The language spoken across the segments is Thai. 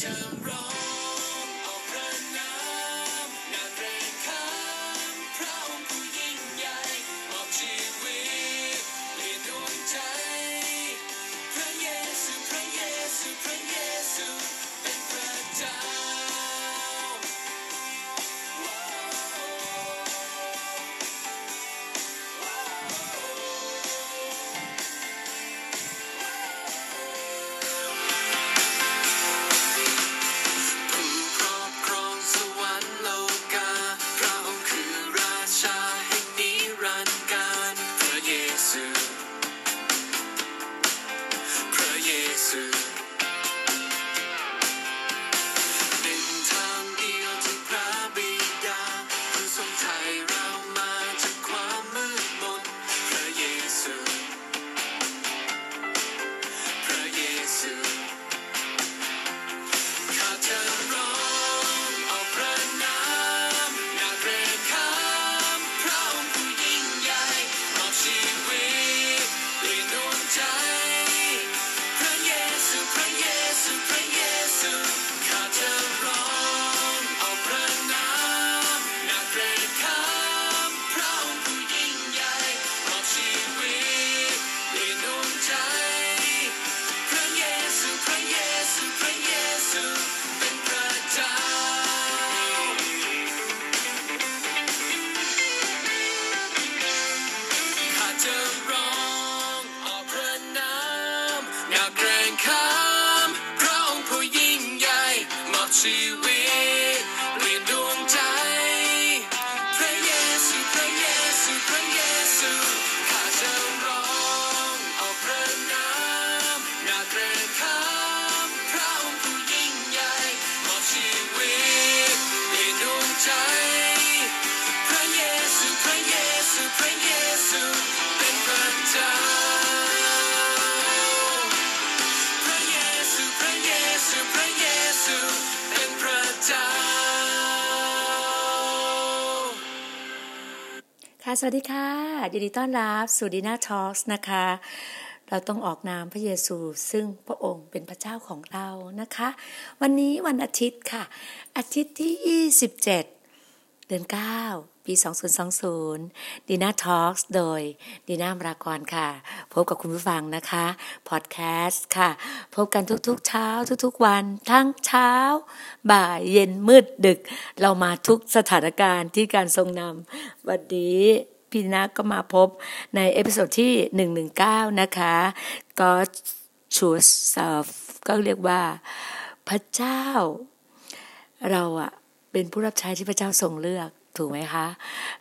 ข้า สวัสดีค่ะยินดีต้อนรับสู่ดีน่าทอล์กนะคะ เราต้องออกนามพระเยซู ซึ่งพระองค์เป็นพระเจ้าของเรานะคะ วันนี้วันอาทิตย์ค่ะ อาทิตย์ที่ 27 เดือน 9 ปี 2020 ดีน่าทอล์กโดยดีน่ามรากรค่ะ พบกับคุณผู้ฟังนะคะพอดแคสต์ค่ะ พบกันทุกๆเช้าทุกๆวัน ทั้งเช้า บ่ายเย็นมืดดึก เรามาทุกสถานการณ์ที่การทรงนำวันนี้พี่นาก็มาพบใน episode ที่ 119 นะคะ ก็ choose ก็เรียกว่าพระเจ้า เราอะเป็นผู้รับใช้ที่พระเจ้าทรงเลือก ถูกไหมคะ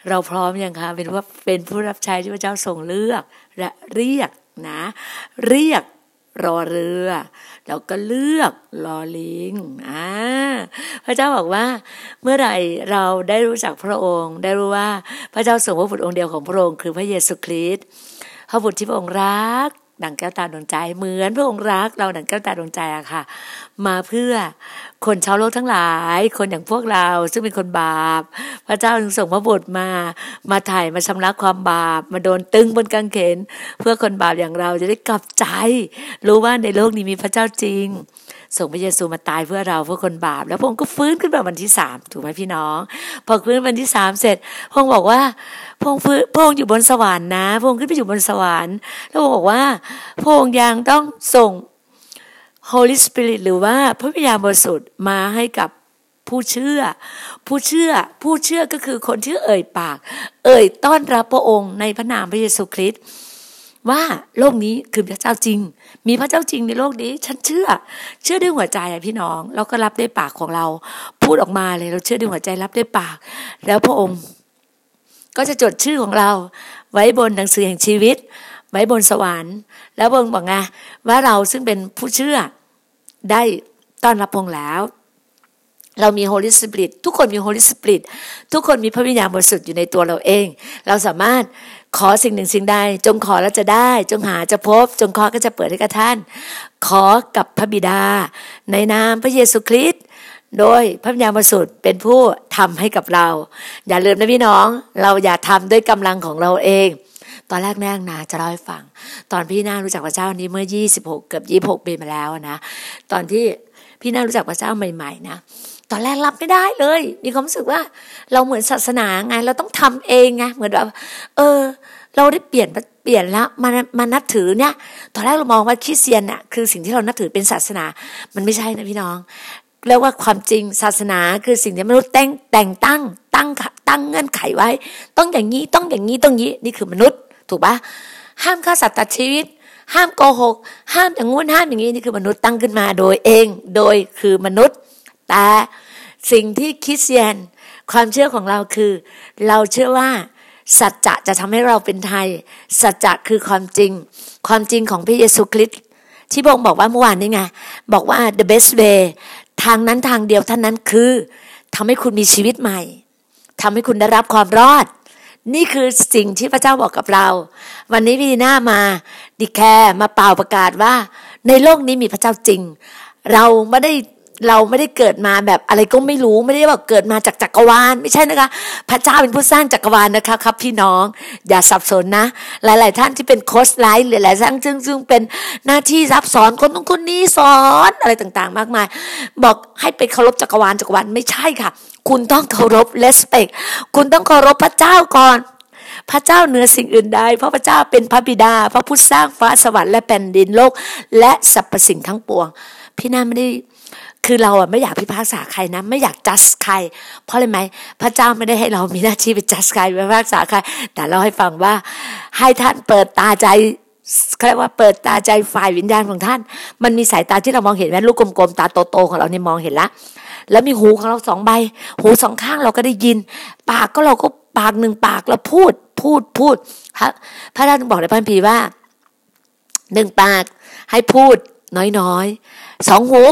เราพร้อมยังคะเป็นว่าเป็นผู้รับใช้ที่พระเจ้าทรงเลือกและเรียกนะ เรียกรอเรือ แล้วก็เลือกรอลิงอ่าพระเจ้าบอกว่า เมื่อไหร่เราได้รู้จักพระองค์ ได้รู้ว่าพระเจ้าส่งพระบุตรองค์เดียวของพระองค์คือพระเยซูคริสต์พระบุตรที่พระองค์รัก ดังแก้วตาดวงใจเหมือนพระองค์รักเราดังแก้วตาดวงใจอะค่ะ มาเพื่อคนชาวโลกทั้งหลาย คนอย่างพวกเราซึ่งเป็นคนบาป พระเจ้าจึงส่งพระบุตรมา มาถ่ายมาชำระความบาป มาโดนตึงบนกางเขน เพื่อคนบาปอย่างเราจะได้กลับใจ รู้ว่าในโลกนี้มีพระเจ้าจริง ส่งพระเยซูมาตายเพื่อเราเพื่อคนบาป แล้วพระองค์ก็ฟื้นขึ้นมาวันที่สามถูกไหมพี่น้อง พอฟื้นวันที่สามเสร็จพระองค์บอกว่าพระองค์ฟื้นพระองอยู่บนสวรรค์นะพระองค์ขึ้นไปอยู่บนสวรรค์ แล้วพงบอกว่าพระองค์ยังต้องส่ง Holy Spirit หรือว่าพระวิญญาณบริสุทธิ์มาให้กับผู้เชื่อ ผู้เชื่อ ผู้เชื่อก็คือคนที่เอ่ยปาก เอ่ยต้อนรับพระองค์ในพระนามพระเยซูคริสต์ ว่าโลกนี้คือพระเจ้าจริง มีพระเจ้าจริงในโลกนี้ ฉันเชื่อ เชื่อด้วยหัวใจอะพี่น้องเราก็รับด้วยปากของเรา พูดออกมาเลยเราเชื่อด้วยหัวใจรับด้วยปาก แล้วพระองค์ ก็จะจดชื่อของเรา ไว้บนหนังสือแห่งชีวิต ไว้บนสวรรค์ แล้วพระองค์บอกไงว่าเราซึ่งเป็นผู้เชื่อได้ต้อนรับพระองค์แล้วเรามี Holy Spirit ทุกคนมี Holy Spirit ทุกคนมีพระวิญญาณบริสุทธิ์อยู่ในตัวเราเอง เราสามารถ ขอสิ่งหนึ่งสิ่งใด จงขอแล้วจะได้ จงหาจะพบ จงขอก็จะเปิดให้กับท่าน ขอกับพระบิดา ในนามพระเยซูคริสต์โดยพระวิญญาณบริสุทธิ์เป็นผู้ทำให้กับเรา อย่าลืมนะพี่น้อง เราอย่าทำด้วยกำลังของเราเอง ตอนแรกแม่นาจะเล่าให้ฟัง ตอนพี่นารู้จักพระเจ้านี้เมื่อ 26 เกือบ26ปีมาแล้วนะ ตอนที่พี่นารู้จักพระเจ้าใหม่ ๆ นะ ตอนแรกรับไม่ได้เลย มีความรู้สึกว่า เราเหมือนศาสนาไง เราต้องทำเองไง เหมือนแบบเออ เราได้เปลี่ยนเปลี่ยนแล้วมามานับถือเนี่ย ตอนแรกเรามองว่าคริสเตียนน่ะคือสิ่งที่เรานับถือเป็นศาสนา มันไม่ใช่นะพี่น้องเรียกว่าความจริงศาสนาคือสิ่งที่มนุษย์แต่งแต่งตั้งตั้งตั้งเงื่อนไขไว้ ต้องอย่างนี้ต้องอย่างนี้ต้องนี้นี่คือมนุษย์ ถูกปะห้ามฆ่าสัตว์ตัดชีวิต ห้ามโกหก ห้ามอย่างงู้นห้ามอย่างนี้นี่คือมนุษย์ตั้งขึ้นมาโดยเอง โดยคือมนุษย์ แต่สิ่งที่คริสเตียนความเชื่อของเราคือ เราเชื่อว่าสัจจะจะทำให้เราเป็นไทย สัจจะคือความจริง ความจริงของพระเยซูคริสต์ที่พระองค์บอกว่าเมื่อวานนี้ไง บอกว่า the best way ทางนั้นทางเดียวเท่านั้นคือทำให้คุณมีชีวิตใหม่ทำให้คุณได้รับความรอด นี่คือสิ่งที่พระเจ้าบอกกับเรา วันนี้พี่นามา declare มาป่าวประกาศว่า ในโลกนี้มีพระเจ้าจริง เราไม่ได้ เราไม่ได้เกิดมาแบบอะไรก็ไม่รู้ไม่ได้แบบเกิดมาจากจักรวาลไม่ใช่นะคะ พระเจ้าเป็นผู้สร้างจักรวาลนะคะครับพี่น้องอย่าสับสนนะ หลาย ๆ ท่านที่เป็นโค้ช life หรือหลายท่านซึ่งซึ่งเป็นหน้าที่รับสอนคนนู้นคนนี้สอนอะไรต่างๆ มากมาย บอกให้ไปเคารพจักรวาลจักรวาลไม่ใช่ค่ะ คุณต้องเคารพเลสเปกคุณต้องเคารพพระเจ้าก่อนพระเจ้าเหนือสิ่งอื่นใดเพราะพระเจ้าเป็นพระบิดา พระผู้สร้างฟ้าสวรรค์และแผ่นดินโลก และสรรพสิ่งทั้งปวง พี่นาไม่ได้ คือเราอะไม่อยากพิพากษาใครนะ ไม่อยากจัดใคร เพราะอะไรไหมพระเจ้าไม่ได้ให้เรามีหน้าที่ไปจัดใครพิพากษาใคร แต่เราให้ฟังว่าให้ท่านเปิดตาใจเขาเรียกว่าเปิดตาใจฝ่ายวิญญาณของท่าน มันมีสายตาที่เรามองเห็นไหมลูกกลมๆตาโตๆของเราเนี่ยมองเห็นละแล้วมีหูของเราสองใบ หูสองข้างเราก็ได้ยิน ปากก็เราก็ปากหนึ่งปากเราพูด พูดพูดพระพระท่านบอกในพระคัมภีว่าหนึ่งปากให้พูดน้อยๆสองหู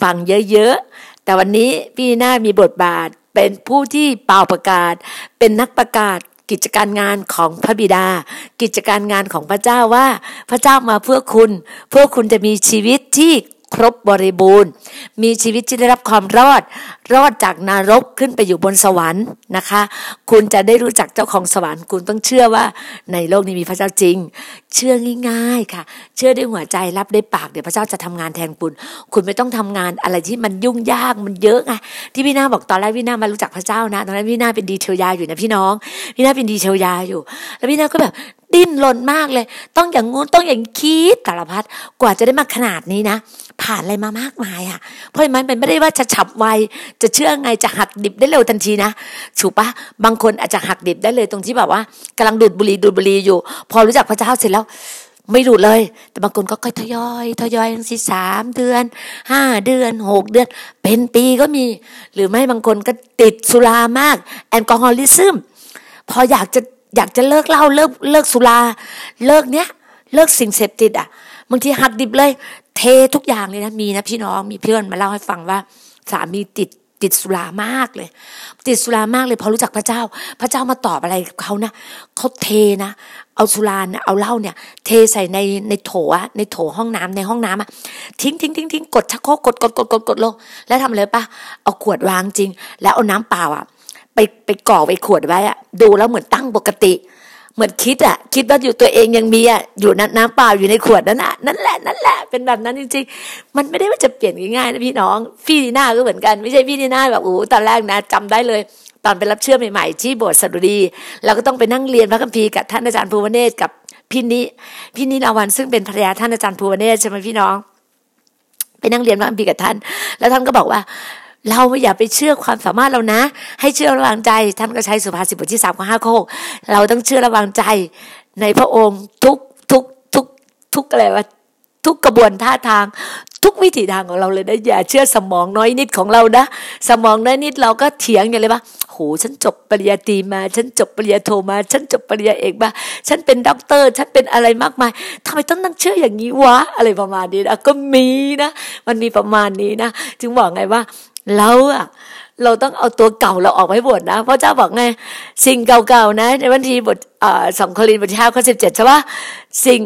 ฟังเยอะๆ แต่วันนี้พี่หน้ามีบทบาทเป็นผู้ที่เป่าประกาศ เป็นนักประกาศกิจการงานของพระบิดา กิจการงานของพระเจ้าว่า พระเจ้ามาเพื่อคุณ เพื่อคุณจะมีชีวิตที่ ครบบริบูรณ์ มีชีวิตที่ได้รับความรอด รอดจากนรกขึ้นไปอยู่บนสวรรค์นะคะ คุณจะได้รู้จักเจ้าของสวรรค์ คุณต้องเชื่อว่าในโลกนี้มีพระเจ้าจริง เชื่อง่ายๆค่ะ เชื่อด้วยหัวใจรับด้วยปากเดี๋ยวพระเจ้าจะทำงานแทนคุณ คุณไม่ต้องทำงานอะไรที่มันยุ่งยากมันเยอะไงที่พี่นาบอกตอนแรกพี่นามารู้จักพระเจ้านะตอนนั้นพี่นาเป็นดีเทลยาอยู่นะพี่น้องพี่นาเป็นดีเทลยาอยู่ แล้วพี่นาก็แบบ ดิ้นรนมากเลย ต้องอย่างงู้นต้องอย่างคิดสารพัดกว่าจะได้มาขนาดนี้นะ ผ่านอะไรมามากมายอะ่ะ เพราะมันเป็นไม่ได้ว่าจะฉับไวจะเชื่อไงจะหักดิบได้เร็วทันทีนะถูกปะบางคนอาจจะหักดิบได้เลยตรงที่แบบว่ากำลังดูดบุหรี่ดูดบุหรี่อยู่ พอรู้จักพระเจ้าเสร็จแล้วไม่ดูดเลย แต่บางคนก็ค่อยทยอย ทยอยทั้งสิสามเดือนห้าเดือนหกเดือน เป็นปีก็มี หรือไม่บางคนก็ติดสุรามาก แอลกอฮอลิซึมพออยากจะ อยากจะเลิกเหล้าเลิกเลิกสุรา เลิกเนี้ย เลิกสิ่งเสพติดอะบางทีหักดิบเลย เททุกอย่างเลยนะมีนะพี่น้องมีเพื่อนมาเล่าให้ฟังว่า สามีติดติดสุรามากเลย ติดสุรามากเลยพอรู้จักพระเจ้า พระเจ้ามาตอบอะไรเขานะเขาเทนะ เอาสุราเนี่ยเอาเหล้าเนี่ย เทใส่ในในโถอะในโถห้องน้ำในห้องน้ำอะทิ้งทิ้งทิ้งทิ้งกดชักโครกกดกดกดกดกดลงแล้วทำอะไรปะเอาขวดวางจริง แล้วเอาน้ำเปล่าอะ ไปไปก่อไปขวดไว้อะดูแล้วเหมือนตั้งปกติ เหมือนคิดอะคิดว่าอยู่ตัวเองยังมีอะอยู่น้ำน้ำเปล่าอยู่ในขวดนั้นอะนั่นแหละนั่นแหละเป็นแบบนั้นจริงๆ มันไม่ได้ว่าจะเปลี่ยนง่ายๆนะพี่น้อง พี่ดีน่าก็เหมือนกันไม่ใช่พี่ดีน่าแบบโอ้ตอนแรกนะจำได้เลย ตอนไปรับเชื่อใหม่ๆที่โบสถ์สดุดีเราก็ต้องไปนั่งเรียนพระคัมภีร์กับท่านอาจารย์ภูวเนศกับพี่นิพี่นิราวันซึ่งเป็นภรรยาท่านอาจารย์ภูวเนศใช่ไหมพี่น้องไปนั่งเรียนพระคัมภีร์กับท่าน แล้วท่านก็บอกว่า เราไม่อย่าไปเชื่อความสามารถเรานะ ให้เชื่อระวังใจท่านก็ใช้สุภาษิตบทที่สามข้อห้าข้อเราต้องเชื่อระวังใจในพระองค์ทุกทุกทุกทุกอะไรวะทุกกระบวนท่าทาง ทุกวิถีทางของเราเลยนะอย่าเชื่อสมองน้อยนิดของเรานะสมองน้อยนิดเราก็เถียงอย่างไรบ้าโหฉันจบปริญญาตรีมา ฉันจบปริญญาโทมา ฉันจบปริญญาเอกมา ฉันเป็นด็อกเตอร์ ฉันเป็นอะไรมากมายทำไมต้องนั่งเชื่ออย่างนี้วะ อะไรประมาณนี้นะก็มีนะ มันมีประมาณนี้นะ จึงบอกไงว่า เราอะเราต้องเอาตัวเก่าเราออกไปบทนะเพราะเจ้าบอกไง สิ่งเก่าๆนะ ในวันทีบทสองโครินบทที่ห้าข้อสิบเจ็ดใช่ปะสิ่ง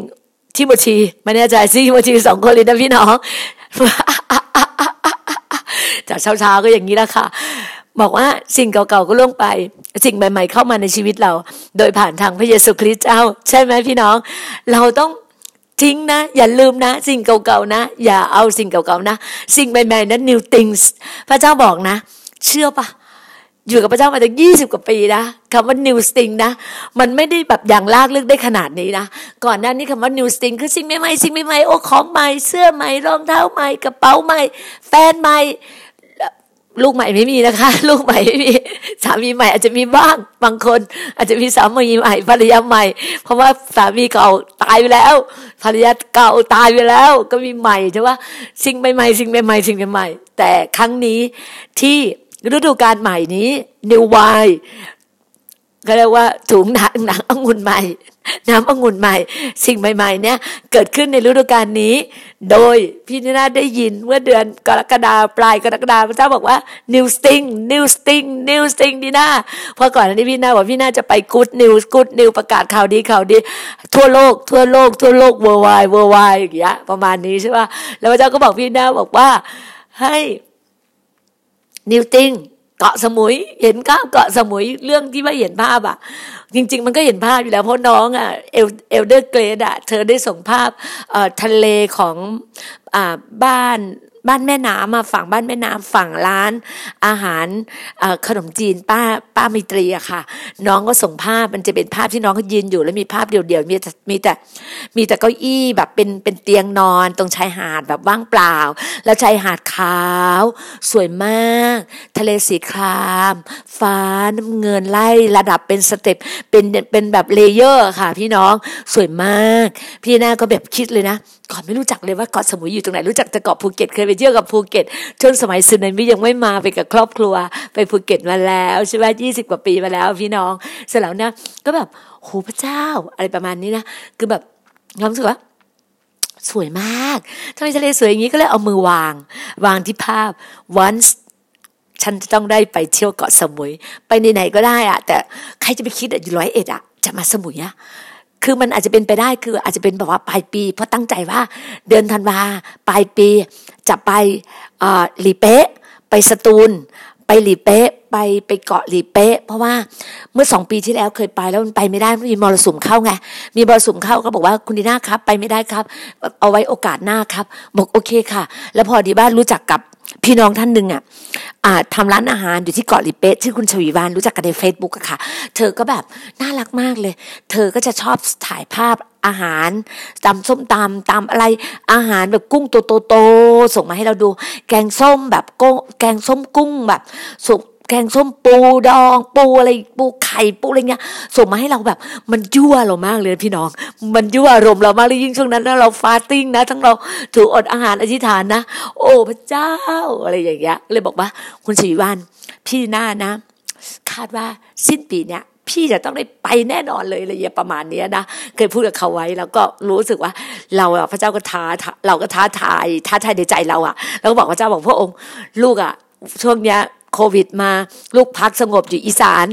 ที่บททีไม่แน่ใจสิ่งบททีสองโครินนะพี่น้องจากเช้าๆก็อย่างนี้ละค่ะ บอกว่าสิ่งเก่าๆก็ล่วงไป สิ่งใหม่ ๆ เข้ามาในชีวิตเรา โดยผ่านทางพระเยซูคริสต์เจ้า ใช่ไหมพี่น้อง เราต้อง ทิ้งนะ อย่าลืมนะ สิ่งเก่าๆนะ อย่าเอาสิ่งเก่าๆนะ สิ่งใหม่ๆนั้น new things พระเจ้าบอกนะ เชื่อปะอยู่กับพระเจ้ามาตั้งยี่สิบกว่าปีนะคำว่า new thing นะ มันไม่ได้แบบอย่างลากลึกได้ขนาดนี้นะ ก่อนหน้านี้คำว่า new thing คือสิ่งใหม่ๆสิ่งใหม่ๆโอ้ของใหม่เสื้อใหม่รองเท้าใหม่กระเป๋าใหม่ แฟนใหม่ ลูกใหม่ไม่มีนะคะ ลูกใหม่ไม่มีสามีใหม่อาจจะมีบ้างบางคน อาจจะมีสามีใหม่ภรรยาใหม่ เพราะว่าสามีเก่าตายไปแล้วภรรยาเก่าตายไปแล้ว ก็มีใหม่ใช่ไหมสิ่งใหม่ๆสิ่งใหม่ๆสิ่งใหม่ๆแต่ครั้งนี้ที่ฤดูกาลใหม่นี้ New Wine ก็เรียกว่าถุงหนังหนังองุ่นใหม่ น้ำองุ่นใหม่ สิ่งใหม่ ๆ เนี่ย เกิดขึ้นในฤดูกาลนี้ โดยพี่นินาได้ยินเมื่อเดือนกรกฎาปลายกรกฎาพระเจ้าบอกว่า new sting new sting new sting ดีนาพอก่อนนี้พี่นาบอกพี่นาจะไป good news good news ประกาศข่าวดีข่าวดี ทั่วโลก ทั่วโลก ทั่วโลก worldwide worldwide อย่างเงี้ยประมาณนี้ใช่ป่ะแล้วพระเจ้าก็บอกพี่นาบอกว่าให้นิวติงเกาะสมุย เห็นก้าเกาะสมุยเรื่องที่ไม่เห็นภาพอะ จริง ๆ มันก็เห็นภาพอยู่แล้วเพราะน้องอะ el elder Grace อะเธอได้ส่งภาพทะเลของอบ้าน บ้านแม่น้ำมาฝั่งบ้านแม่น้ำฝั่งร้านอาหารขนมจีนป้าป้ามิตรีอะค่ะ น้องก็ส่งภาพมันจะเป็นภาพที่น้องเขายืนอยู่แล้วมีภาพเดี่ยวๆมีมีแต่มีแต่เก้าอี้แบบเป็นเป็นเตียงนอนตรงชายหาดแบบว่างเปล่า แล้วชายหาดขาว สวยมาก ทะเลสีคราม ฟ้าน้ำเงินไล่ระดับเป็น step เป็นเป็นแบบ layer ค่ะ พี่น้องสวยมาก พี่หน้าก็แบบคิดเลยนะก่อนไม่รู้จักเลยว่าเกาะสมุยอยู่ตรงไหนรู้จักแต่เกาะภูเก็ตเคยไปเที่ยวเกาะภูเก็ตช่วงสมัยสึนามิยังไม่มาไปกับครอบครัว ไปภูเก็ตมาแล้วใช่ไหมยี่สิบกว่าปีมาแล้วพี่น้องเสร็จแล้วเนี่ยก็แบบโหพระเจ้า อะไรประมาณนี้นะคือแบบรู้สึกว่าสวยมากทำไมทะเลสวยอย่างนี้ก็เลยเอามือวาง วางที่ภาพ once ฉันจะต้องได้ไปเที่ยวเกาะสมุย ไปไหนๆก็ได้อะแต่ใครจะไปคิดอะอยู่ร้อยเอ็ดอะจะมาสมุยอะ คือมันอาจจะเป็นไปได้คืออาจจะเป็นแบบว่าปลายปี เพราะตั้งใจว่าเดือนธันวาปลายปีจะไปหลีเป๊ะ ไปสตูล ไปหลีเป๊ะ ไปไปเกาะหลีเป๊ะ เพราะว่าเมื่อสองปีที่แล้วเคยไปแล้วมันไปไม่ได้มีมรสุมเข้าไงมีมรสุมเข้าก็บอกว่าคุณดีน่าครับ ไปไม่ได้ครับ เอาไว้โอกาสหน้าครับ บอกโอเคค่ะ แล้วพอดีบ้านรู้จักกับพี่น้องท่านหนึ่งอะ ทำร้านอาหารอยู่ที่เกาะลิเป๊ะชื่อคุณชวีวานรู้จักกันในเฟซบุ๊กอะค่ะ เธอก็แบบน่ารักมากเลย เธอก็จะชอบถ่ายภาพอาหารตำส้มตำตำอะไรอาหารแบบกุ้งโตๆส่งมาให้เราดู แกงส้มแบบโกแกงส้มกุ้งแบบสุก แกงส้มปูดองปูอะไรปูไข่ปูอะไรเงี้ยส่งมาให้เราแบบ มันยั่วเรามากเลยพี่น้อง มันยั่วอารมณ์เรามากเลยยิ่งช่วงนั้นเราฟาสติ้งนะ ทั้งเราถืออดอาหารอธิษฐานนะ โอ้พระเจ้าอะไรอย่างเงี้ยเลยบอกว่า คุณชีวันพี่หน้านะ คาดว่าสิ้นปีเนี้ยพี่จะต้องได้ไปแน่นอนเลยอะไรอย่างประมาณนี้นะเคยพูดกับเขาไว้แล้วก็รู้สึกว่า เราอะพระเจ้าก็ท้าเราก็ท้าทายท้าทายในใจเราอะแล้วก็บอกพระเจ้าบอกพระองค์ ลูกอะช่วงเนี้ย โควิดมา ลูกพักสงบอยู่อีสาน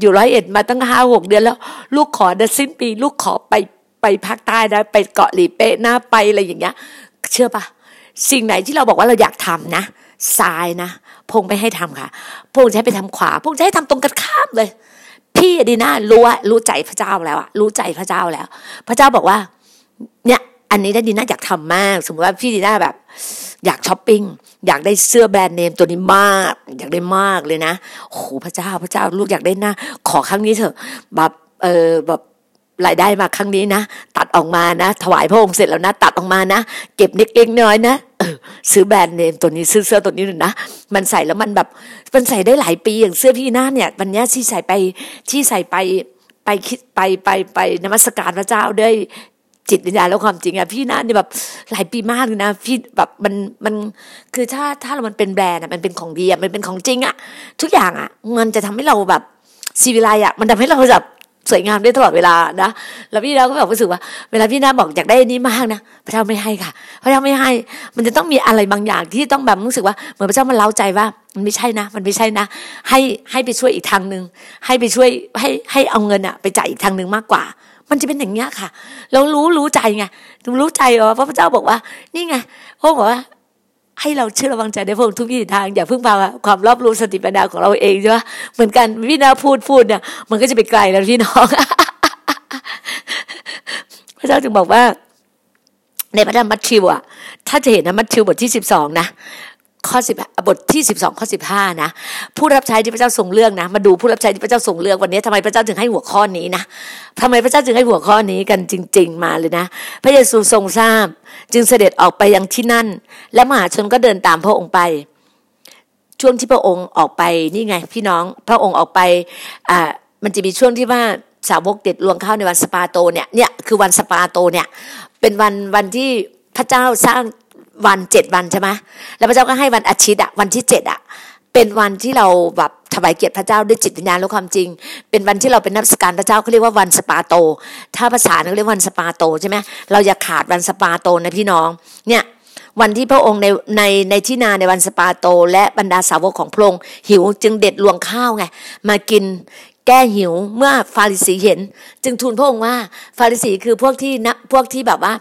อยู่ร้อยเอ็ดมาตั้งห้าหกเดือนแล้ว ลูกขอเดือนสิ้นปี ลูกขอไปไปภาคใต้นะไปเกาะหลีเป๊ะหน้าไปอะไรอย่างเงี้ย เชื่อปะสิ่งไหนที่เราบอกว่าเราอยากทำนะซ้ายนะ พงไม่ให้ทำค่ะ พงจะให้ไปทำขวา พงจะให้ทำตรงกันข้ามเลย พี่ดีน่ารู้ว่ารู้ใจพระเจ้าแล้วอะรู้ใจพระเจ้าแล้ว พระเจ้าบอกว่า เนี่ย อันนี้ดีน่าอยากทำมาก สมมติว่าพี่ดีน่าแบบ อยากช้อปปิ้งอยากได้เสื้อแบรนด์เนมตัวนี้มาก อยากได้มากเลยนะโอ้พระเจ้าพระเจ้าลูกอยากได้นะขอครั้งนี้เถอะแบบเออแบบรายได้มาครั้งนี้นะ ตัดออกมานะ ถวายพระองค์เสร็จแล้วนะ ตัดออกมานะ เก็บนิดเองน้อยนะซื้อแบรนด์เนมตัวนี้ซื้อเสื้อตัวนี้หนึ่งนะ มันใส่แล้วมันแบบมันใส่ได้หลายปีอย่างเสื้อพี่หน้าเนี่ยวันนี้ที่ใส่ไปที่ใส่ไปไปคิดไปไปไปนมัสการพระเจ้าด้วย จิตวิญญาณแล้วความจริงอะพี่นะนี่ยแบบหลายปีมากเลยนะ พี่แบบมันมันคือถ้าถ้าเรามันเป็นแบรนด์อะมันเป็นของดีอะมันเป็นของจริงอะทุกอย่างอะมันจะทำให้เราแบบซีวิไลอะมันทำให้เราแบบสวยงามได้ตลอดเวลานะแล้วพี่นาก็แบบรู้สึกว่า เวลาพี่นาบอกอยากได้นี้มากนะพระเจ้าไม่ให้ค่ะพระเจ้าไม่ให้ มันจะต้องมีอะไรบางอย่างที่ต้องแบบรู้สึกว่าเหมือนพระเจ้ามันเล้าใจว่ามันไม่ใช่นะ มันไม่ใช่นะ ให้ให้ไปช่วยอีกทางหนึ่งให้ไปช่วยให้ให้เอาเงินอะไปจ่ายอีกทางหนึ่งมากกว่า มันจะเป็นอย่างเงี้ยค่ะ เรารู้รู้ใจไงรู้ใจว่าพระเจ้าบอกว่า นี่ไงพระบอกว่า ให้เราเชื่อระวังใจในพระองค์ทุกวิถีทาง อย่าเพิ่งพาความรอบรู้สติปัญญาของเราเองใช่ไหมเหมือนกันพี่นาพูดพูดเนี่ยมันก็จะไปไกลแล้วพี่น้องพระเจ้าจึงบอกว่า ในพระธรรมมัทธิวอะถ้าจะเห็นนะมัทธิวบทที่สิบสองนะ ข้อสิบบทที่สิบสองข้อสิบห้านะผู้รับใช้ที่พระเจ้าทรงเลือกนะ มาดูผู้รับใช้ที่พระเจ้าทรงเลือกวันนี้ทำไมพระเจ้าถึงให้หัวข้อนี้นะทำไมพระเจ้าจึงให้หัวข้อนี้กันจริง ๆ มาเลยนะ พระเยซูทรงทราบ จึงเสด็จออกไปยังที่นั่น และมหาชนก็เดินตามพระองค์ไป ช่วงที่พระองค์ออกไปนี่ไง พี่น้องพระองค์ออกไปอ่ามันจะมีช่วงที่ว่าสาวกเด็ดลวงเข้าในวันสปาโตเนี่ยเนี่ยคือวันสปาโตเนี่ยเป็นวันวันที่พระเจ้าสร้าง วันเจ็ดวันใช่ไหมแล้วพระเจ้าก็ให้วันอาทิตย์อะวันที่เจ็ดอะเป็นวันที่เราแบบถวายเกียรติพระเจ้าด้วยจิตวิญญาณและความจริง เป็นวันที่เราเป็นนมัสการพระเจ้าเขาเรียกว่าวันสะบาโต ถ้าภาษาเขาเรียกวันสะบาโตใช่ไหมเราอย่าขาดวันสะบาโตนะพี่น้องเนี่ยวันที่พระองค์ในในในที่นาในวันสะบาโต และบรรดาสาวกของพระองค์หิวจึงเด็ดรวงข้าวไงมากินแก้หิวเมื่อฟาริสีเห็น จึงทูลพระองค์ว่าฟาริสีคือพวกที่นะพวกที่แบบว่า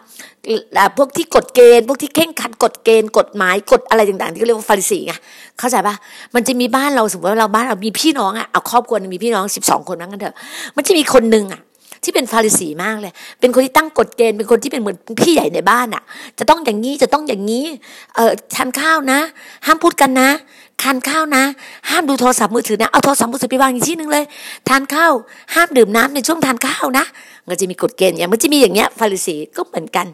พวกที่กฎเกณฑ์พวกที่เข่งขัดกฎเกณฑ์กฎหมายกฎอะไรต่างๆ ที่เรียกว่าฟาริสีไงเข้าใจปะมันจะมีบ้านเราสมมติว่าเราบ้านเรามีพี่น้องอะเอาครอบครัวมีพี่น้องสิบสองคนนั่งกันเถอะ มันจะมีคนหนึ่งอะที่เป็นฟาริสีมากเลย เป็นคนที่ตั้งกฎเกณฑ์เป็นคนที่เป็นเหมือนพี่ใหญ่ในบ้านอะ จะต้องอย่างนี้จะต้องอย่างนี้เออทานข้าวนะ ห้ามพูดกันนะทานข้าวนะ ห้ามดูโทรศัพท์มือถือนะเอาโทรศัพท์มือถือไปวางอีกที่หนึ่งเลย ทานข้าวห้ามดื่มน้ำในช่วงทานข้าวนะ มันจะมีกฎเกณฑ์อย่างมันจะมีอย่างเงี้ยฟาริสีก็เหมือนกัน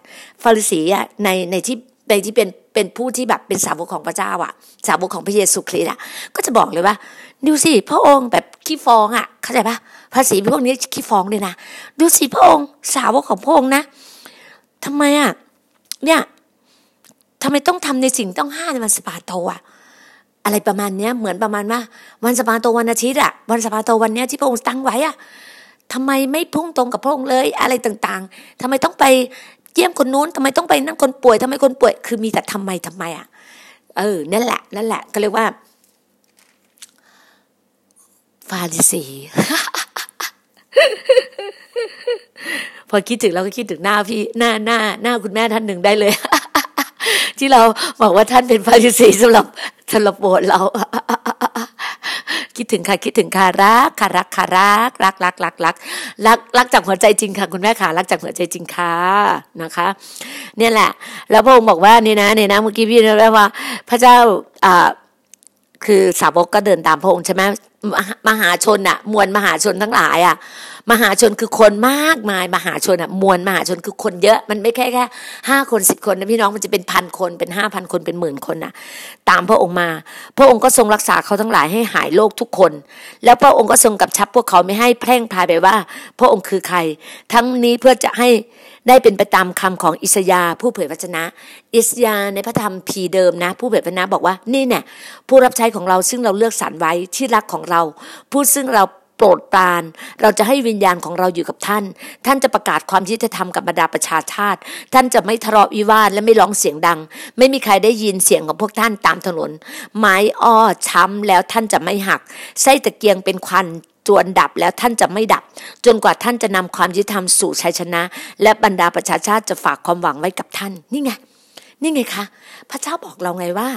ฟาริสีอะในในที่ในที่เป็นเป็นผู้ที่แบบเป็นสาวกของพระเจ้าอะ สาวกของพระเยซูคริสต์อะก็จะบอกเลยว่าดูสิพระองค์แบบขี้ฟองอะเข้าใจปะภาษีพวกนี้ขี้ฟองเลยนะดูสิพระองค์สาวกของพระองค์นะทำไมอะเนี่ยทำไมต้องทำในสิ่งต้องห้ามในวันสะบาโตอะอะไรประมาณเนี้ยเหมือนประมาณว่าวันสะบาโตวันอาทิตย์อะวันสะบาโตวันเนี้ยที่พระองค์ตั้งไว้อะ ทำไมไม่พุ่งตรงกับพระองค์เลยอะไรต่างๆทำไมต้องไปเยี่ยมคนนู้นทำไมต้องไปนั่นคนป่วยทำไมคนป่วย คือมีแต่ทำไมทำไมอะเออนั่นแหละนั่นแหละ ก็เรียกว่า ฟาริสีพอคิดถึงเราก็คิดถึงหน้าพี่หน้าหน้าหน้าคุณแม่ท่านหนึ่งได้เลย ที่เราบอกว่าท่านเป็นฟาริสีสำหรับสำหรับโบสถ์เรา คิดถึงค่ะคิดถึงค่ะรักค่ะรักค่ะรักรักรักรักรักรักรักจากหัวใจจริงค่ะ คุณแม่ค่ะรักจากหัวใจจริงค่ะนะคะ เนี่ยแหละ แล้วพระองค์บอกว่านี่นะเนี่ยนะเมื่อกี้พี่เรียกว่า พระเจ้าอ่าคือสาวกก็เดินตามพระองค์ใช่ไหมมหาชนอะมวลมหาชนทั้งหลายอะ มหาชนคือคนมากมาย มหาชนอะมวลมหาชนคือคนเยอะ มันไม่แค่แค่ห้าคนสิบคนนะพี่น้องมันจะเป็นพันคนเป็นห้าพันคนเป็นหมื่นคนนะตามพระองค์มา พระองค์ก็ทรงรักษาเขาทั้งหลายให้หายโรคทุกคน แล้วพระองค์ก็ทรงกับชับพวกเขาไม่ให้แพร่งพายไปว่า พระองค์คือใคร ทั้งนี้เพื่อจะให้ได้เป็นไปตามคำของอิสยาผู้เผยพระชนะ อิสยาในพระธรรมพีเดิมนะ ผู้เผยพระชนะบอกว่านี่เนี่ยผู้รับใช้ของเราซึ่งเราเลือกสรรไว้ที่รักของเรา ผู้ซึ่งเรา ปรดปราน เราจะให้วิญญาณของเราอยู่กับท่าน ท่านจะประกาศความยุติธรรมกับบรรดาประชาชาติ ท่านจะไม่ทะเลาะวิวาทและไม่ร้องเสียงดัง ไม่มีใครได้ยินเสียงของพวกท่านตามถนน ไม้อ้อช้ำแล้วท่านจะไม่หัก ไส้ตะเกียงเป็นควันจวนดับแล้วท่านจะไม่ดับ จนกว่าท่านจะนำความยุติธรรมสู่ชัยชนะ และบรรดาประชาชาติจะฝากความหวังไว้กับท่าน นี่ไง นี่ไงคะ พระเจ้าบอกเราไงว่า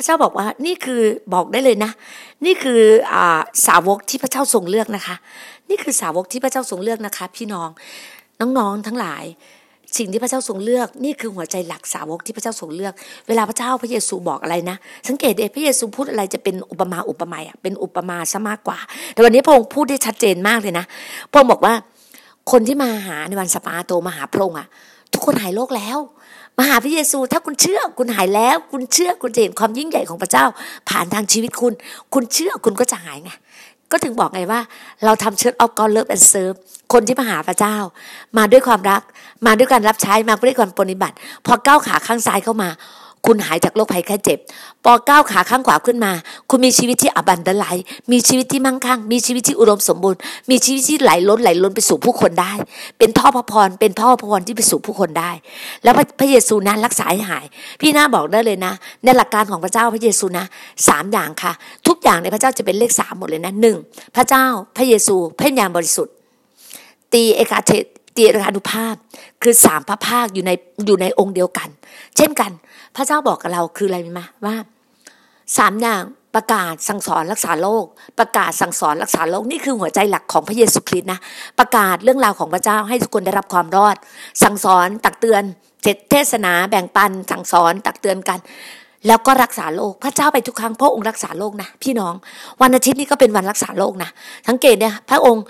ระเจ้าบอกว่านี่คือบอกได้เลยนะ นี่คืออ่าสาวกที่พระเจ้าทรงเลือกนะคะ นี่คือสาวกที่พระเจ้าทรงเลือกนะคะ พี่น้องน้องๆทั้งหลายสิ่งที่พระเจ้าทรงเลือกนี่คือหัวใจหลักสาวกที่พระเจ้าทรงเลือก เวลาพระเจ้าพระเยซูบอกอะไรนะ สังเกตเดพระเยซูพูดอะไรจะเป็นอุปมาอุปไมยอะเป็นอุปมาซะมากกว่า แต่วันนี้พระองค์พูดได้ชัดเจนมากเลยนะพระองค์บอกว่าคนที่มาหาในวันสะบาโตมาหาพระองค์อะ ทุกคนหายโรคแล้ว มาหาพระเยซู ถ้าคุณเชื่อคุณหายแล้ว คุณเชื่อคุณจะเห็นความยิ่งใหญ่ของพระเจ้า ผ่านทางชีวิตคุณ คุณเชื่อคุณก็จะหายไงก็ถึงบอกไงว่า เราทำ church of God love and serve คนที่มาหาพระเจ้า มาด้วยความรัก มาด้วยการรับใช้มาด้วยการปฏิบัติ พอก้าวขาข้างซ้ายเข้ามา คุณหายจากโรคภัยไข้เจ็บพอก้าวขาข้างขวาขึ้นมา คุณมีชีวิตที่ abundantมีชีวิตที่มั่งคั่ง มีชีวิตที่อุดมสมบูรณ์ มีชีวิตที่ไหลล้นไหลล้นไปสู่ผู้คนได้ เป็นท่อพระพร เป็นท่อพระพรที่ไปสู่ผู้คนได้ แล้วพระเยซูนั้นรักษาให้หาย พี่น้าบอกได้เลยนะ ในหลักการของพระเจ้าพระเยซูนะสามอย่างค่ะ ทุกอย่างในพระเจ้าจะเป็นเลขสามหมดเลยนะหนึ่งพระเจ้าพระเยซูพระญาณบริสุทธิ์ ตีเอกาเทตีจิรานุภาพ คือสามพระภาคอยู่ในอยู่ในองค์เดียวกัน เช่นกัน พระเจ้าบอกกับเราคืออะไรไหมว่าสามอย่างประกาศสั่งสอนรักษาโลก ประกาศสั่งสอนรักษาโลกนี่คือหัวใจหลักของพระเยซูคริสต์นะประกาศเรื่องราวของพระเจ้าให้ทุกคนได้รับความรอด สั่งสอนตักเตือนเทศนาแบ่งปัน สั่งสอนตักเตือนกัน แล้วก็รักษาโลก พระเจ้าไปทุกครั้งพระองค์รักษาโลกนะพี่น้อง วันอาทิตย์นี้ก็เป็นวันรักษาโลกนะสังเกตเนี่ยพระองค์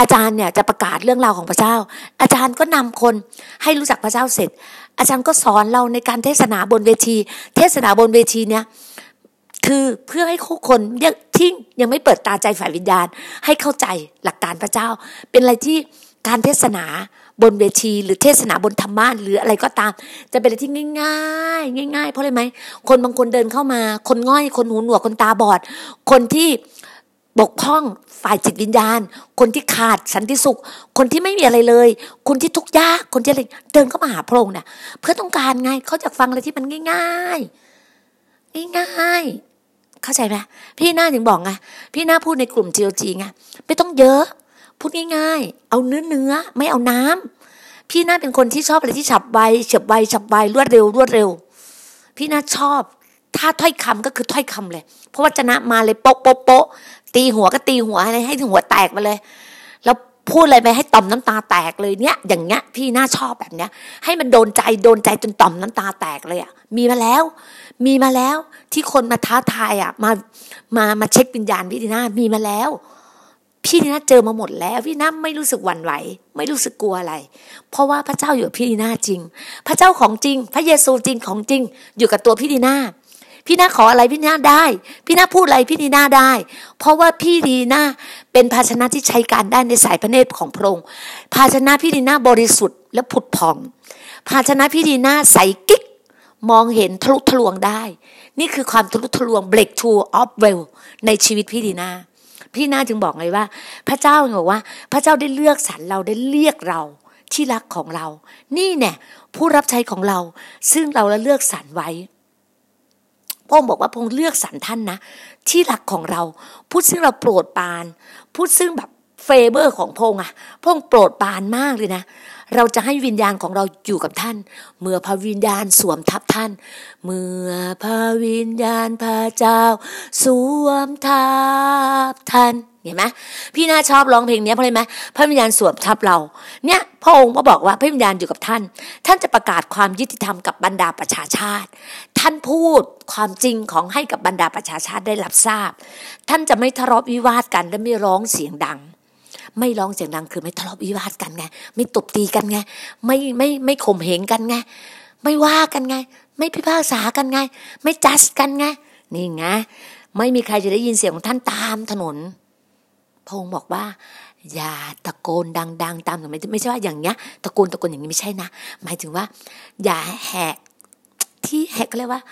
อาจารย์เนี่ยจะประกาศเรื่องราวของพระเจ้า อาจารย์ก็นำคนให้รู้จักพระเจ้าเสร็จ อาจารย์ก็สอนเราในการเทศนาบนเวที เทศนาบนเวทีเนี่ยคือเพื่อให้คนที่ยังไม่เปิดตาใจฝ่ายวิญญาณ ให้เข้าใจหลักการพระเจ้า เป็นอะไรที่การเทศนาบนเวที หรือเทศนาบนธรรมะหรืออะไรก็ตาม จะเป็นอะไรที่ง่าย ๆ ง่าย ๆ เพราะอะไรไหมคนบางคนเดินเข้ามา คนง่อยคนหูหนวกคนตาบอด คนที่ บกพร่องฝ่ายจิตวิญญาณ คนที่ขาดสันติสุข คนที่ไม่มีอะไรเลย คนที่ทุกข์ยากคนที่อะไรเดินเข้ามาหาพระองค์เนี่ยเพื่อต้องการไงเขาจะฟังอะไรที่มันง่ายๆง่ายเข้าใจไหมพี่หน้าถึงบอกไงพี่หน้าพูดในกลุ่ม GOG ไงไม่ต้องเยอะ พูดง่าย ๆ เอาเนื้อเนื้อไม่เอาน้ำพี่หน้าเป็นคนที่ชอบอะไรที่ฉับไวเฉียบไวฉับไวรวดเร็ว รวดเร็ว พี่หน้าชอบถ้าถ้อยคำก็คือถ้อยคำเลย เพราะวจนะมาเลยโป๊ะโป๊ะโป๊ะ ตีหัวก็ตีหัวให้ให้ถึงหัวแตกมาเลย แล้วพูดอะไรไปให้ต่อมน้ำตาแตกเลยเนี้ยอย่างเงี้ยพี่น่าชอบแบบเนี้ย ให้มันโดนใจโดนใจจนต่อมน้ำตาแตกเลยอะมีมาแล้ว มีมาแล้วที่คนมาท้าทายอะมามามาเช็ควิญญาณพี่ดีน่ามีมาแล้ว พี่ดีน่าเจอมาหมดแล้ว พี่น่าไม่รู้สึกหวั่นไหว ไม่รู้สึกกลัวอะไร เพราะว่าพระเจ้าอยู่พี่ดีน่าจริง พระเจ้าของจริง พระเยซูจริงของจริง อยู่กับตัวพี่ดีน่า พี่นาขออะไรพี่นาได้ พี่นาพูดอะไรพี่ดีนาได้ เพราะว่าพี่ดีนาเป็นภาชนะที่ใช้การได้ในสายพระเนตรของพระองค์ภาชนะพี่ดีนาบริสุทธิ์และผุดผ่อง ภาชนะพี่ดีนาใสกิ๊กมองเห็นทะลุทะลวงได้ นี่คือความทะลุทะลวง break through of well ในชีวิตพี่ดีนาพี่นาจึงบอกไงว่า พระเจ้าบอกว่า พระเจ้าได้เลือกสรรเราได้เรียกเราที่รักของเรา นี่เนี่ยผู้รับใช้ของเราซึ่งเราละเลือกสรรไว้ พระองค์บอกว่าพระองค์เลือกสรรท่านนะ ที่หลักของเราพูดซึ่งเราโปรดปาน พูดซึ่งแบบเฟเบอร์ของพระองค์อะพระองค์โปรดปานมากเลยนะ เราจะให้วิญญาณของเราอยู่กับท่าน เมื่อพระวิญญาณสวมทับท่าน เมื่อพระวิญญาณพระเจ้า สวมทับท่าน เห็นไหมพี่น่าชอบร้องเพลงนี้เพราะอะไรไหมพระวิญญาณสวมทับเรา เนี่ยพระองค์ก็บอกว่าพระวิญญาณอยู่กับท่าน ท่านจะประกาศความยุติธรรมกับบรรดาประชาชาติ ท่านพูดความจริงของให้กับบรรดาประชาชาติได้รับทราบ ท่านจะไม่ทะเลาะวิวาทกันและไม่ร้องเสียงดัง ไม่ร้องเสียงดังคือไม่ทะเลาะวิวาทกันไงไม่ตบตีกันไงไม่ไม่ไม่ข่มเหงกันไงไม่ว่ากันไง ไม่พิพากษากันไง ไม่จัดกันไงนี่ไงไม่มีใครจะได้ยินเสียงของท่านตามถนน พงบอกว่า อย่าตะโกนดัง ๆ ตามถนนไม่ใช่ว่าอย่างเงี้ยตะโกนตะโกนอย่างนี้ไม่ใช่นะ หมายถึงว่า อย่าแหกที่แหกก็เรียกว่า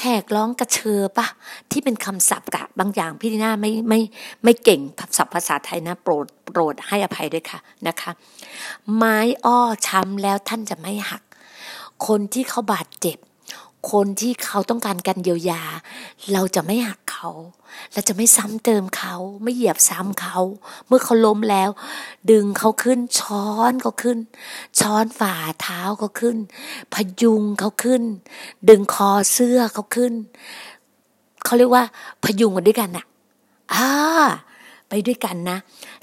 แหกร้องกระเชอปะที่เป็นคำศัพท์กะบางอย่างพี่ดีน่าไม่ไม่ไม่เก่งศัพท์ภาษาไทยนะ โปรดโปรดให้อภัยด้วยค่ะนะคะ ไม้อ้อช้ำแล้วท่านจะไม่หัก คนที่เขาบาดเจ็บ คนที่เขาต้องการการเยียวยา เราจะไม่หักเขา เราจะไม่ซ้ำเติมเขา ไม่เหยียบซ้ำเขา เมื่อเขาล้มแล้ว ดึงเขาขึ้น ช้อนเขาขึ้น ช้อนฝ่าเท้าเขาขึ้น พยุงเขาขึ้น ดึงคอเสื้อเขาขึ้น เขาเรียกว่า พยุงกันด้วยกันน่ะอ่าไปด้วยกันนะ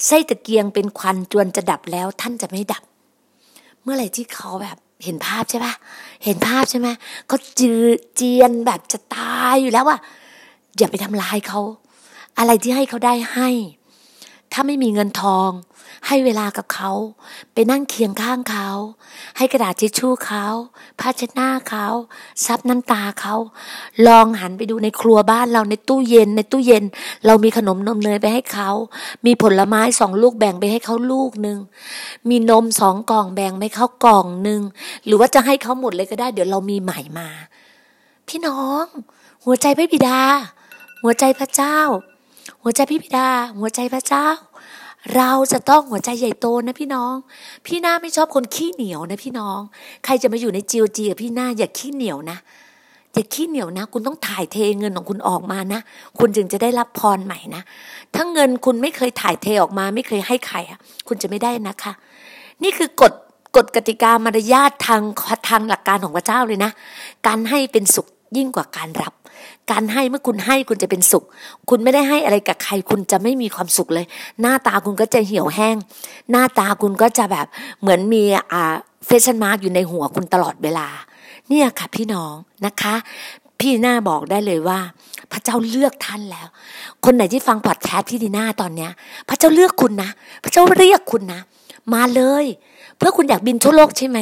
ไส้ตะเกียงเป็นควันจวนจะดับแล้วท่านจะไม่ดับ เมื่อไหร่ที่เขาแบบ เห็นภาพใช่ปะเห็นภาพใช่ไหมเขาจือเจียนแบบจะตายอยู่แล้วอะอย่าไปทำลายเขา อะไรที่ให้เขาได้ให้ ถ้าไม่มีเงินทอง ให้เวลากับเขา ไปนั่งเคียงข้างเขา ให้กระดาษทิชชู่เขาผ้าเช็ดหน้าเขาซับน้ำตาเขา ลองหันไปดูในครัวบ้านเราในตู้เย็น ในตู้เย็น เรามีขนมนมเนยไปให้เขา มีผลไม้สองลูกแบ่งไปให้เขาลูกหนึ่งมีนมสองกล่องแบ่งไปเขากล่องหนึ่งหรือว่าจะให้เขาหมดเลยก็ได้ เดี๋ยวเรามีใหม่มา พี่น้อง หัวใจพระบิดา หัวใจพระเจ้า หัวใจพี่บิดา หัวใจพระเจ้า เราจะต้องหัวใจใหญ่โตนะพี่น้อง พี่หน้าไม่ชอบคนขี้เหนียวนะพี่น้อง ใครจะมาอยู่ในจีโอจีกับพี่หน้าอย่าขี้เหนียวนะอย่าขี้เหนียวนะ คุณต้องถ่ายเทเงินของคุณออกมานะ คุณจึงจะได้รับพรใหม่นะ ถ้าเงินคุณไม่เคยถ่ายเทออกมา ไม่เคยให้ใครอะ คุณจะไม่ได้นะคะ นี่คือกฎกฎกติกามารยาททางทางหลักการของพระเจ้าเลยนะ การให้เป็นสุขยิ่งกว่าการรับ การให้เมื่อคุณให้คุณจะเป็นสุข คุณไม่ได้ให้อะไรกับใคร คุณจะไม่มีความสุขเลย หน้าตาคุณก็จะเหี่ยวแห้ง หน้าตาคุณก็จะแบบเหมือนมีอ่า question mark อยู่ในหัวคุณตลอดเวลา เนี่ยค่ะพี่น้องนะคะ พี่หน้าบอกได้เลยว่า พระเจ้าเลือกท่านแล้ว คนไหนที่ฟังพอดแคสต์พี่ดีน่าตอนเนี้ย พระเจ้าเลือกคุณนะ พระเจ้าเรียกคุณนะ มาเลย เพื่อคุณอยากบินทั่วโลกใช่ไหม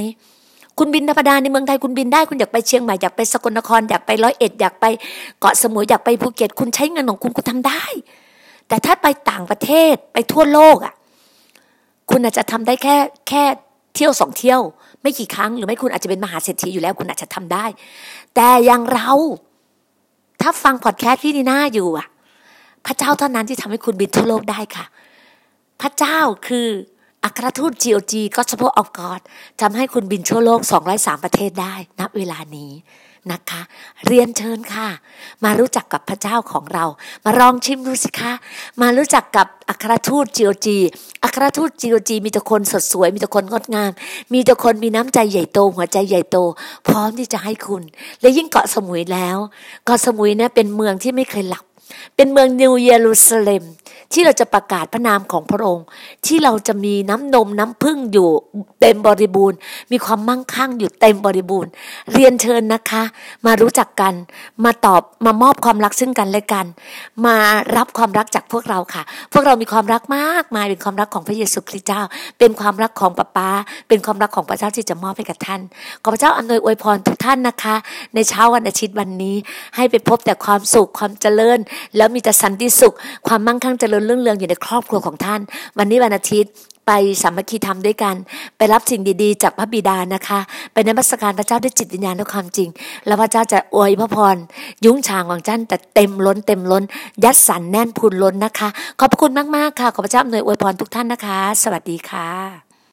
คุณบินธรรมดาในเมืองไทยคุณบินได้คุณอยากไปเชียงใหม่อยากไปสกลนครอยากไปร้อยเอ็ดอยากไปเกาะสมุยอยากไปภูเก็ตคุณใช้เงินของคุณคุณทำได้ แต่ถ้าไปต่างประเทศไปทั่วโลกอะคุณอาจจะทำได้แค่แค่เที่ยวสองเที่ยว ไม่กี่ครั้งหรือไม่คุณอาจจะเป็นมหาเศรษฐีอยู่แล้วคุณอาจจะทำได้ แต่อย่างเรา ถ้าฟังพอดแคสต์พี่นีน่าอยู่อะ พระเจ้าเท่านั้นที่ทำให้คุณบินทั่วโลกได้ค่ะ พระเจ้าคือ อัครทูต GOG Gospel of God ทำให้คุณบินทั่วโลก 203 ประเทศได้ณเวลานี้นะคะ เรียนเชิญค่ะ มารู้จักกับพระเจ้าของเรา มาลองชิมดูสิคะ มารู้จักกับอัครทูต GOG อัครทูต GOG มีแต่คนสดสวย มีแต่คนงดงาม มีแต่คนมีน้ำใจใหญ่โต หัวใจใหญ่โต พร้อมที่จะให้คุณ และยิ่งเกาะสมุยแล้ว เกาะสมุยเนี่ยเป็นเมืองที่ไม่เคยหลับ เป็นเมืองนิวเยรูซาเล็ม ที่เราจะประกาศพระนามของพระองค์ ที่เราจะมีน้ำนมน้ำพึ่งอยู่เต็มบริบูรณ์ มีความมั่งคั่งอยู่เต็มบริบูรณ์ เรียนเชิญนะคะ มารู้จักกัน มาตอบมามอบความรักซึ่งกันและกัน มารับความรักจากพวกเราค่ะ พวกเรามีความรักมากมายเป็นความรักของพระเยซูคริสต์เจ้า เป็นความรักของป้าป้าเป็นความรักของพระเจ้าที่จะมอบให้กับท่านขอพระเจ้าอำนวยอวยพรทุกท่านนะคะ ในเช้าวันอาทิตย์วันนี้ ให้ไปพบแต่ความสุขความเจริญแล้วมีแต่สันติสุข ความมั่งคั่งเจริญรุ่งเรืองอยู่ในครอบครัวของท่าน วันนี้วันอาทิตย์ไปสามัคคีธรรมด้วยกัน ไปรับสิ่งดีๆ จากพระบิดานะคะ ไปนมัสการพระเจ้าด้วยจิตวิญญาณและความจริง แล้วพระเจ้าจะอวยพระพร ยุ้งฉางของท่านแต่เต็มล้นเต็มล้น ยัดสันแน่นพูนล้นนะคะ ขอบพระคุณมากๆค่ะ ขอพระเจ้าอำนวยอวยพรทุกท่านนะคะ สวัสดีค่ะ